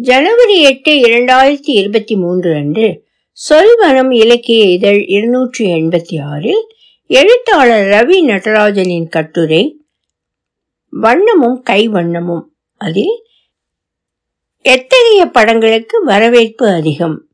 ஜனவரி எட்டு இரண்டாயிரத்தி இருபத்தி மூன்று அன்று சொல்வனம் இலக்கிய இதழ் இருநூற்றி எண்பத்தி ஆறில் எழுத்தாளர் ரவி நடராஜனின் கட்டுரை வண்ணமும் கைவண்ணமும் அதில் எத்தகைய படங்களுக்கு வரவேற்பு அதிகம்?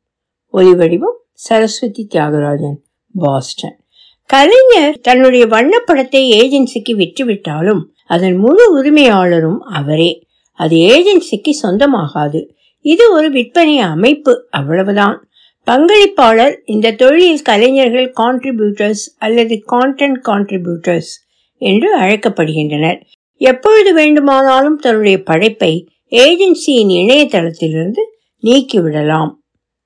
ஒலிவடிவம் சரஸ்வதி தியாகராஜன் பாஸ்டன். கலைஞர் தன்னுடைய வண்ணப்படத்தை ஏஜென்சிக்கு விற்றுவிட்டாலும் அதன் முழு உரிமையாளரும் அவரே. அது ஏஜென்சிக்கு சொந்தமாகாது. இது ஒரு விற்பனை அமைப்பு. அவ்வளவுதான். பங்களிப்பாளர் இந்த தொழிலில் கலைஞர்கள் கான்ட்ரிபியூட்டர்ஸ் அல்லது கான்டென்ட் கான்ட்ரிபியூட்டர்ஸ் என்று அழைக்கப்படுகின்றனர். எப்பொழுது வேண்டுமானாலும் தன்னுடைய படைப்பை ஏஜென்சியின் இணையதளத்திலிருந்து நீக்கிவிடலாம்.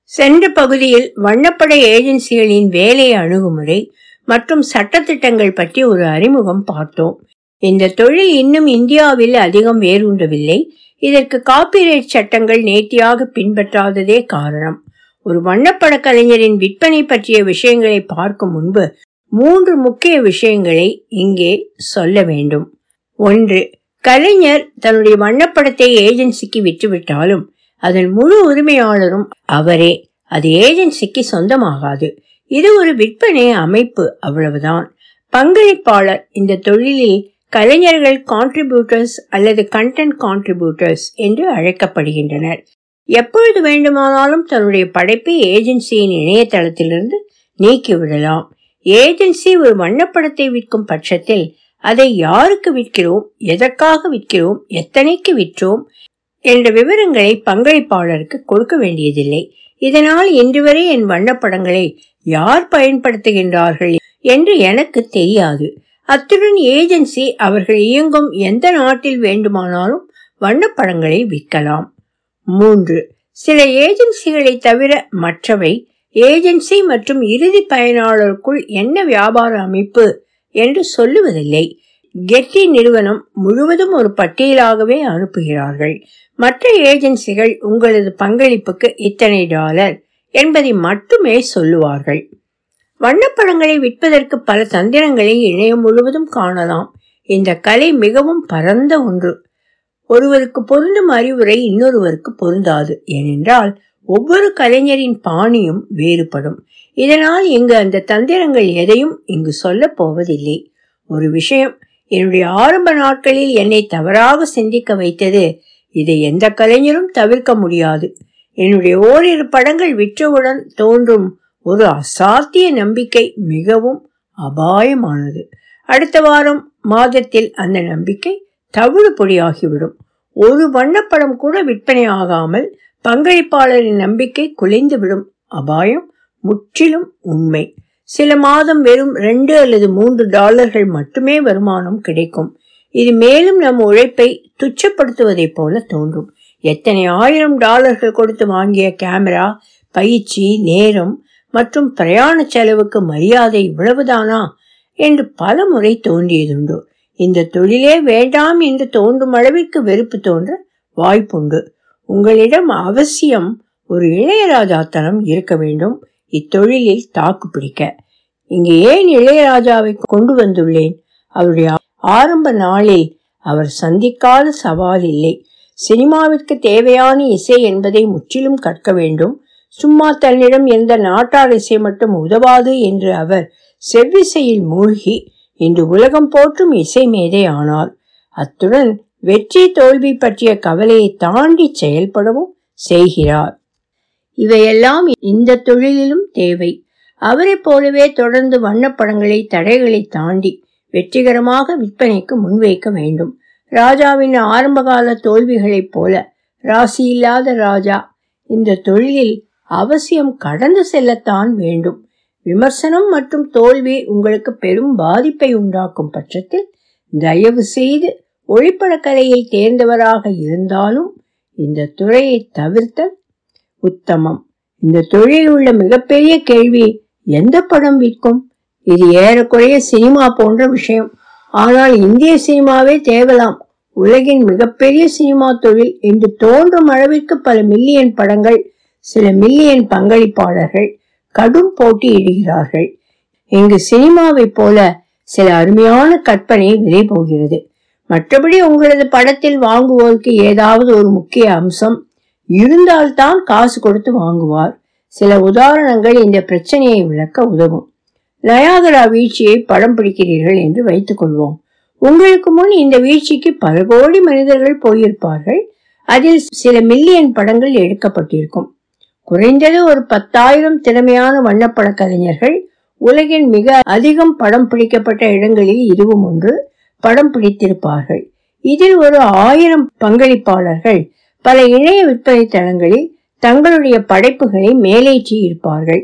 சென்ற பகுதியில் வண்ணப்படை ஏஜென்சிகளின் வேலை அணுகுமுறை மற்றும் சட்டத்திட்டங்கள் பற்றி ஒரு அறிமுகம் பார்த்தோம். இந்த தொழில் இன்னும் இந்தியாவில் அதிகம் வேரூன்றவில்லை. இதற்கு காப்பிரைட் சட்டங்கள் நேர்த்தியாக பின்பற்றாததே காரணம். ஒரு வண்ணப்பட கலைஞரின் விற்பனை பற்றிய விஷயங்களை பார்க்கும் முன்பு மூன்று முக்கிய விஷயங்களை இங்கே சொல்ல வேண்டும். ஒன்று கலைஞர் தன்னுடைய வண்ணப்படத்தை ஏஜென்சிக்கு விற்றுவிட்டாலும் அதன் முழு உரிமையாளரும் அவரே. அது ஏஜென்சிக்கு சொந்தமாகாது. இது ஒரு விற்பனை அமைப்பு அவ்வளவுதான். பங்களிப்பாளர் இந்த தொழிலில் கலைஞர்கள் கான்ட்ரிபியூட்டர்ஸ் அல்லது கண்டென்ட் கான்ட்ரிபியூட்டர்ஸ் என்று அழைக்கப்படுகின்றனர். எப்பொழுது வேண்டுமானாலும் தன்னுடைய படைப்பை ஏஜென்சியின் இணையதளத்திலிருந்து நீக்கிவிடலாம். ஏஜென்சி ஒரு வண்ணப்படத்தை விற்கும் பட்சத்தில் அதை யாருக்கு விற்கிறோம் எதற்காக விற்கிறோம் எத்தனைக்கு விற்றோம் என்ற விவரங்களை பங்களிப்பாளருக்கு கொடுக்க வேண்டியதில்லை. இதனால் இன்று வரை என் வண்ணப்படங்களை யார் பயன்படுத்துகின்றார்கள் என்று எனக்கு தெரியாது. அத்துடன் ஏஜென்சி அவர்கள் இயங்கும் எந்த நாட்டில் வேண்டுமானாலும் வண்ணப்படங்களை விற்கலாம். மூன்று சில ஏஜென்சிகளை தவிர மற்றவை ஏஜென்சி மற்றும் இறுதி பயனாளருக்குள் என்ன வியாபார அமைப்பு என்று சொல்லுவதில்லை. கெட்டி நிறுவனம் முழுவதும் ஒரு பட்டியலாகவே அனுப்புகிறார்கள். மற்ற ஏஜென்சிகள் உங்களது பங்களிப்புக்கு இத்தனை டாலர் என்பதை மட்டுமே சொல்லுவார்கள். வண்ணப்படங்களை விற்பதற்கு பல தந்திரங்களை இணையம் முழுவதும் காணலாம். இந்த கலை மிகவும் பரந்த ஒன்று. ஒருவருக்கு பொருந்தும் அறிவுரை இன்னொருவருக்கு பொருந்தாது. ஏனென்றால் ஒவ்வொரு கலைஞரின் பாணியும் வேறுபடும். இதனால் இங்கு அந்த தந்திரங்கள் எதையும் இங்கு சொல்ல போவதில்லை. ஒரு விஷயம் என்னுடைய ஆரம்ப நாட்களில் என்னை தவறாக சிந்திக்க வைத்தது இதை எந்த கலைஞரும் தவிர்க்க முடியாது. என்னுடைய ஓரிரு படங்கள் விற்றவுடன் தோன்றும் ஒரு அசாத்திய நம்பிக்கை மிகவும் அபாயமானது. அடுத்த வாரம் மாதத்தில் அந்த நம்பிக்கை தவிடு பொடியாகிவிடும். ஒரு வண்ணப்படம் கூட விற்பனை ஆகாமல் பங்களிப்பாளரின் நம்பிக்கை குலைந்துவிடும். அபாயம் முற்றிலும் உண்மை. சில மாதம் வெறும் ரெண்டு அல்லது மூன்று டாலர்கள் மட்டுமே வருமானம் கிடைக்கும். இது மேலும் நம் உழைப்பை துச்சப்படுத்துவதைப் போல தோன்றும். எத்தனை ஆயிரம் டாலர்கள் கொடுத்து வாங்கிய கேமரா பயிற்சி நேரம் மற்றும் பிரயாண செலவுக்கு மரியாதை இவ்வளவுதானா? என்று பல முறை தோன்றியதுண்டு. இந்த தொழிலே வேண்டாம் என்று தோன்றும் அளவிற்கு வெறுப்பு தோன்ற வாய்ப்புண்டு. உங்களிடம் அவசியம் ஒரு இளையராஜா தனம் இருக்க வேண்டும். இத்தொழிலில் தாக்கு பிடிக்க. இங்கு ஏன் இளையராஜாவை கொண்டு வந்துள்ளேன்? அவருடைய ஆரம்ப நாளில் அவர் சந்திக்காத சவால் இல்லை. சினிமாவிற்கு தேவையான இசை என்பதை முற்றிலும் கற்க வேண்டும். சும்மா தன்னிடம் எந்த நாட்டார் இசை மட்டும் உதவாது என்று அவர் செவ்விசையில் மூழ்கி இன்று உலகம் போற்றும் இசை மேதை ஆனார். அத்துடன் வெற்றி தோல்வி பற்றிய கவலையை தாண்டி செயல்படவும் செய்கிறார். இவையெல்லாம் இந்த தொழிலிலும் தேவை. அவரைப் போலவே தொடர்ந்து வண்ணப்படங்களை தடைகளை தாண்டி வெற்றிகரமாக விற்பனைக்கு முன்வைக்க வேண்டும். ராஜாவின் ஆரம்பகால தோல்விகளைப் போல ராசி இல்லாத ராஜா. இந்த தொழிலில் அவசியம் கடந்து செல்லத்தான் வேண்டும். விமர்சனம் மற்றும் தோல்வி உங்களுக்கு பெரும் பாதிப்பை உண்டாக்கும் பட்சத்தில் தயவு செய்து ஒளிப்படக்கலையை தேர்ந்தவராக இருந்தாலும் இந்த துறையை தவிர்த்த உத்தமம். இந்த தொழில் உள்ள மிகப்பெரிய கேள்வி எந்த படம் விற்கும்? இது ஏறக்குறைய சினிமா போன்ற விஷயம். ஆனால் இந்திய சினிமாவே தேவலாம். உலகின் மிகப்பெரிய சினிமா தொழில் என்று தோன்றும் அளவிற்கு பல மில்லியன் படங்கள் சில மில்லியன் பங்களிப்பாளர்கள் கடும் போட்டியிடுகிறார்கள். இங்கு சினிமாவைப் போல சில அருமையான கற்பனை விலை போகிறது மற்றபடி உங்களது படத்தில் வாங்குவோருக்கு ஏதாவது ஒரு முக்கிய அம்சம் இருந்தால்தான் காசு கொடுத்து வாங்குவார். சில உதாரணங்கள் இந்த பிரச்சனையை விளக்க உதவும். நயாகரா வீழ்ச்சியை படம் பிடிக்கிறீர்கள் என்று வைத்துக் கொள்வோம். உங்களுக்கு முன் இந்த வீழ்ச்சிக்கு பல கோடி மனிதர்கள் போயிருப்பார்கள். அதில் சில மில்லியன் படங்கள் எடுக்கப்பட்டிருக்கும். குறைந்தது ஒரு பத்தாயிரம் திறமையான வண்ணப்பட கலைஞர்கள் உலகின் மிக அதிகம் படம் பிடிக்கப்பட்ட இடங்களில் இதுவும் ஒன்று படம் பிடித்திருப்பார்கள். இதில் ஒரு ஆயிரம் பங்களிப்பாளர்கள் பல இணைய விற்பனை தளங்களில் தங்களுடைய படைப்புகளை மேலேற்றி இருப்பார்கள்.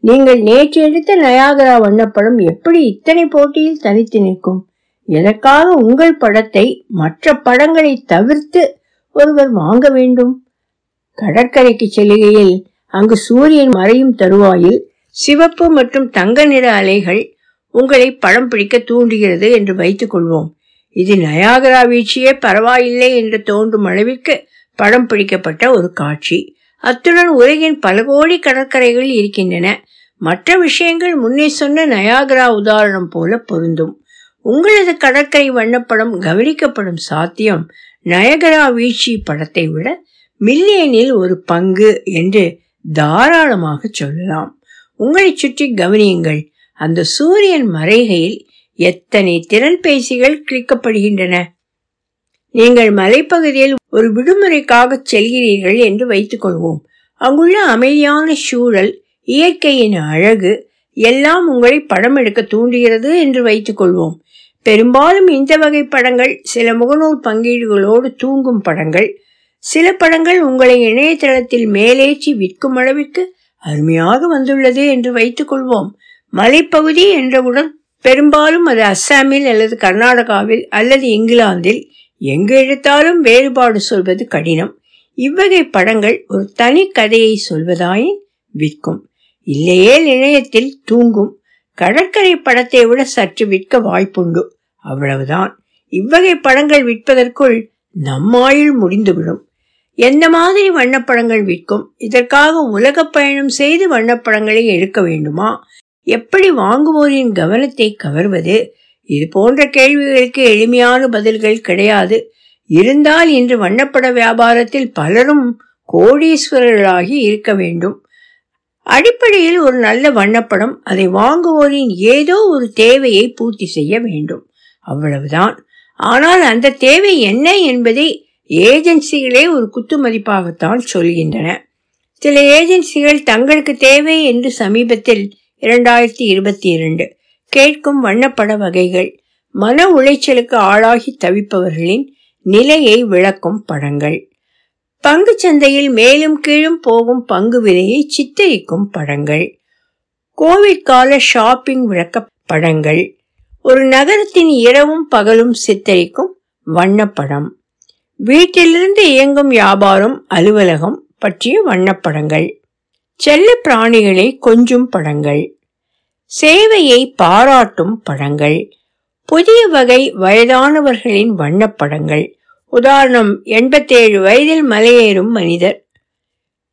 நீங்கள் நேற்று எடுத்த நயாகரா வண்ணப்படம் எப்படி இத்தனை போட்டியில் தனித்து நிற்கும்? எதற்காக உங்கள் படத்தை மற்ற படங்களை தவிர்த்து ஒருவர் வாங்க வேண்டும்? கடற்கரைக்கு செல்லுகையில் அங்கு சூரியன் மறையும் தருவாயில் சிவப்பு மற்றும் தங்க நிற அலைகள் உங்களை படம் பிடிக்க தூண்டுகிறது என்று வைத்துக் கொள்வோம். இது நயாகரா வீழ்ச்சியே பரவாயில்லை என்று தோன்றும் அளவிற்கு படம் பிடிக்கப்பட்ட ஒரு காட்சி. அத்துடன் உலகின் பல கோடி கடற்கரைகள் இருக்கின்றன. மற்ற விஷயங்கள் முன்னே சொன்ன நயாகரா உதாரணம் போல பொருந்தும். உங்களது கடற்கரை வண்ணப்படம் கவனிக்கப்படும் சாத்தியம் நயகரா வீழ்ச்சி படத்தை விட மில்லியனில் ஒரு பங்கு என்று தாராளமாக சொல்லலாம். உங்களை சுற்றி கவனியுங்கள் அந்த சூரியன் மறைகையில் எத்தனை திறன் பேசிகள் நீங்கள் மலைப்பகுதியில் ஒரு விடுமுறைக்காக செல்கிறீர்கள் என்று வைத்துக் கொள்வோம் அங்குள்ள அமைதியான சூழல் இயற்கையின் அழகு எல்லாம் உங்களை படம் எடுக்க தூண்டுகிறது என்று வைத்துக் கொள்வோம் பெரும்பாலும் இந்த வகை படங்கள் சில முகநூல் பங்கீடுகளோடு தூங்கும் படங்கள். சில படங்கள் உங்களை இணையதளத்தில் மேலேற்றி விற்கும் அளவிற்கு அருமையாக வந்துள்ளது என்று வைத்துக் கொள்வோம். மலைப்பகுதி என்றவுடன் பெரும்பாலும் அது அஸ்ஸாமில் அல்லது கர்நாடகாவில் அல்லது இங்கிலாந்தில் எங்கு எடுத்தாலும் வேறுபாடு சொல்வது கடினம். இவ்வகை படங்கள் ஒரு தனி கதையை சொல்வதாயின் விற்கும். இல்லையேல் இணையத்தில் தூங்கும். கடற்கரை படத்தை விட சற்று விற்க வாய்ப்புண்டு. அவ்வளவுதான். இவ்வகை படங்கள் விற்பதற்குள் நம்மாயுள் முடிந்துவிடும். எந்த மாதிரி வண்ணப்படங்கள் விற்கும்? இதற்காக உலக பயணம் செய்து வண்ணப்படங்களை எடுக்க வேண்டுமா? எப்படி வாங்குவோரின் கவனத்தை கவர்வது? இது போன்ற கேள்விகளுக்கு எளிமையான பதில்கள் கிடையாது. இருந்தால் இன்று வண்ணப்பட வியாபாரத்தில் பலரும் கோடீஸ்வரர்களாகி இருக்க வேண்டும். அடிப்படையில் ஒரு நல்ல வண்ணப்படம் அதை வாங்குவோரின் ஏதோ ஒரு தேவையை பூர்த்தி செய்ய வேண்டும். அவ்வளவுதான். ஆனால் அந்த தேவை என்ன என்பதை ஏஜென்சிகளே ஒரு குத்து மதிப்பாகத்தான் சொல்கின்றன. சில ஏஜென்சிகள் தங்களுக்கு தேவை என்று சமீபத்தில் இரண்டாயிரத்தி இருபத்தி இரண்டு கேட்கும் வண்ணப்பட வகைகள் மன உளைச்சலுக்கு ஆளாகி தவிப்பவர்களின் நிலையை விளக்கும் படங்கள். பங்கு சந்தையில் மேலும் கீழும் போகும் பங்கு விலையை சித்தரிக்கும் படங்கள். கோவிட் கால ஷாப்பிங் விளக்க படங்கள் ஒரு நகரத்தின் இரவும் பகலும் சித்தரிக்கும் வண்ணப்படம். வீட்டிலிருந்து இயங்கும் வியாபாரம் அலுவலகம் பற்றிய வண்ணப்படங்கள். செல்ல பிராணிகளை கொஞ்சும் படங்கள். சேவையை பாராட்டும் படங்கள். புதிய வகை வயதானவர்களின் வண்ணப்படங்கள். உதாரணம் எண்பத்தேழு வயதில் மலையேறும் மனிதர்.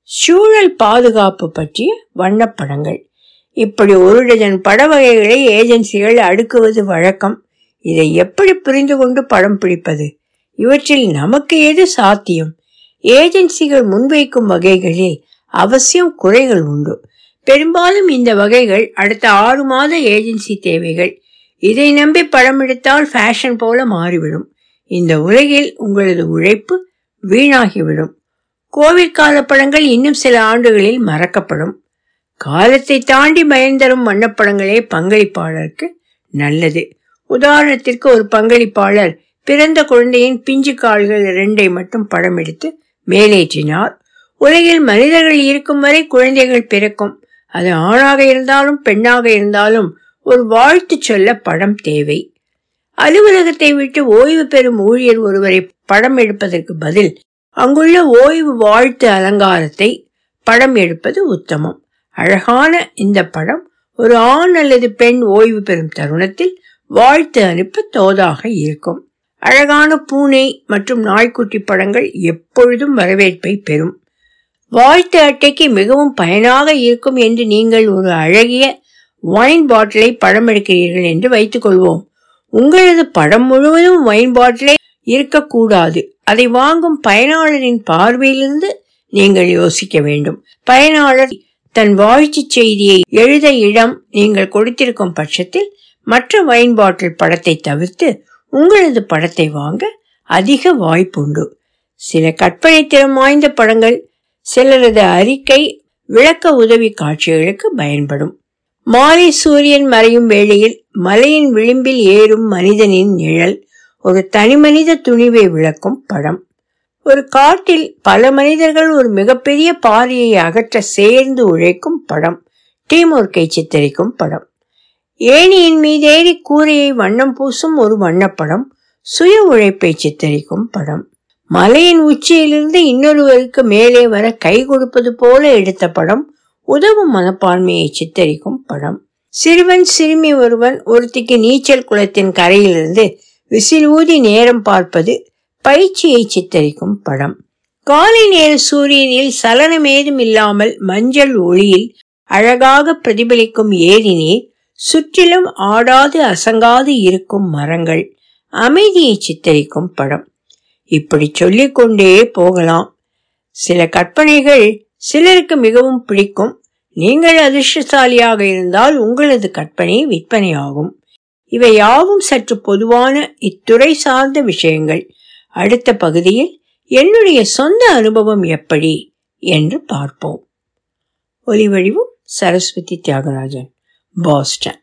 சூழல் பாதுகாப்பு பற்றிய வண்ணப்படங்கள். இப்படி ஒரு டஜன் பட வகைகளை ஏஜென்சிகள் அடுக்குவது வழக்கம். இதை எப்படி புரிந்து கொண்டு படம் பிடிப்பது? இவற்றில் நமக்கு எது சாத்தியம்? ஏஜென்சிகள் முன்வைக்கும் வகைகளில் அவசியம் குறைகள் உண்டு. பெரும்பாலும் இந்த வகைகள் அடுத்த ஆறு மாத ஏஜென்சி தேவைகள். இதை நம்பி படம் எடுத்தால் ஃபேஷன் போல மாறிவிடும். இந்த உலகில் உங்களது உழைப்பு வீணாகிவிடும். கோவிட் கால படங்கள் இன்னும் சில ஆண்டுகளில் மறக்கப்படும். காலத்தை தாண்டி பயன்தரும் வண்ணப்படங்களே பங்களிப்பாளருக்கு நல்லது. உதாரணத்திற்கு ஒரு பங்களிப்பாளர் பிறந்த குழந்தையின் பிஞ்சு கால்கள் இரண்டை மட்டும் படம் எடுத்து மேலேற்றினார். உலகில் மனிதர்கள் இருக்கும் வரை குழந்தைகள் பிறக்கும். அது ஆணாக இருந்தாலும் பெண்ணாக இருந்தாலும் ஒரு வாழ்த்து சொல்ல படம் தேவை. அலுவலகத்தை விட்டு ஓய்வு பெறும் ஊழியர் ஒருவரை படம் எடுப்பதற்கு பதில் அங்குள்ள ஓய்வு வாழ்த்து அலங்காரத்தை படம் எடுப்பது உத்தமம். அழகான இந்த படம் ஒரு ஆண் அல்லது பெண் ஓய்வு பெறும் தருணத்தில் வாழ்த்து அனுப்ப தோதாக இருக்கும். அழகான பூனை மற்றும் நாய்க்குட்டி படங்கள் எப்பொழுதும் வரவேற்பை பெறும். வாழ்த்து அட்டைக்கு மிகவும் பயனாக இருக்கும் என்று நீங்கள் ஒரு அழகிய ஒயின் பாட்டிலை படம் எடுக்கிறீர்கள் என்று வைத்துக் கொள்வோம். உங்களது படம் முழுவதும் ஒயின் பாட்டிலே இருக்கக்கூடாது. அதை வாங்கும் பயனாளரின் பார்வையிலிருந்து நீங்கள் யோசிக்க வேண்டும். பயனாளர் தன் வாழ்த்துச் செய்தியை எழுத இடம் நீங்கள் கொடுத்திருக்கும் பட்சத்தில் மற்ற வைன் பாட்டில் படத்தை தவிர்த்து உங்களது படத்தை வாங்க அதிக வாய்ப்புண்டு சில கற்பனை திறம் வாய்ந்த படங்கள் சிலரது அறிக்கை விளக்க உதவி காட்சிகளுக்கு பயன்படும். மாலை சூரியன் மறையும் வேளையில் மலையின் விளிம்பில் ஏறும் மனிதனின் நிழல் ஒரு தனிமனித துணிவை விளக்கும் படம். ஒரு காட்டில் பல மனிதர்கள் ஒரு மிகப்பெரிய பாறையை அகற்ற சேர்ந்து உழைக்கும் படம். டீமுர்க்கை சித்தரிக்கும் படம். ஏணியின் மீதேறி கூரையை வண்ணம் பூசும் ஒரு வண்ணப்படம். சுய உழைப்பை சித்தரிக்கும் படம். மலையின் உச்சியிலிருந்து இன்னொருவருக்கு மேலே வர கை கொடுப்பது போல எடுத்த படம். உதவும் மனப்பான்மையை சித்தரிக்கும் படம். சிறுவன் சிறுமி ஒருவன் ஒருத்திக்கு நீச்சல் குளத்தின் கரையிலிருந்து விசில் ஊதி நேரம் பார்ப்பது. பயிற்சியை சித்தரிக்கும் படம். காலை நேர சூரியனில் சலனமேதும் இல்லாமல் மஞ்சள் ஒளியில் அழகாக பிரதிபலிக்கும் ஏரி சுற்றிலும் ஆடாது அசங்காது இருக்கும் மரங்கள் அமைதியை சித்தரிக்கும் படம். இப்படி சொல்லிக்கொண்டே போகலாம். சில கற்பனைகள் சிலருக்கு மிகவும் பிடிக்கும். நீங்கள் அதிர்ஷ்டசாலியாக இருந்தால் உங்களது கற்பனை விற்பனையாகும். இவை யாவும் சற்று பொதுவான இத்துறை சார்ந்த விஷயங்கள். அடுத்த பகுதியில் என்னுடைய சொந்த அனுபவம் எப்படி என்று பார்ப்போம். ஒலிவடிவும் சரஸ்வதி தியாகராஜன் பாஸ்டன்.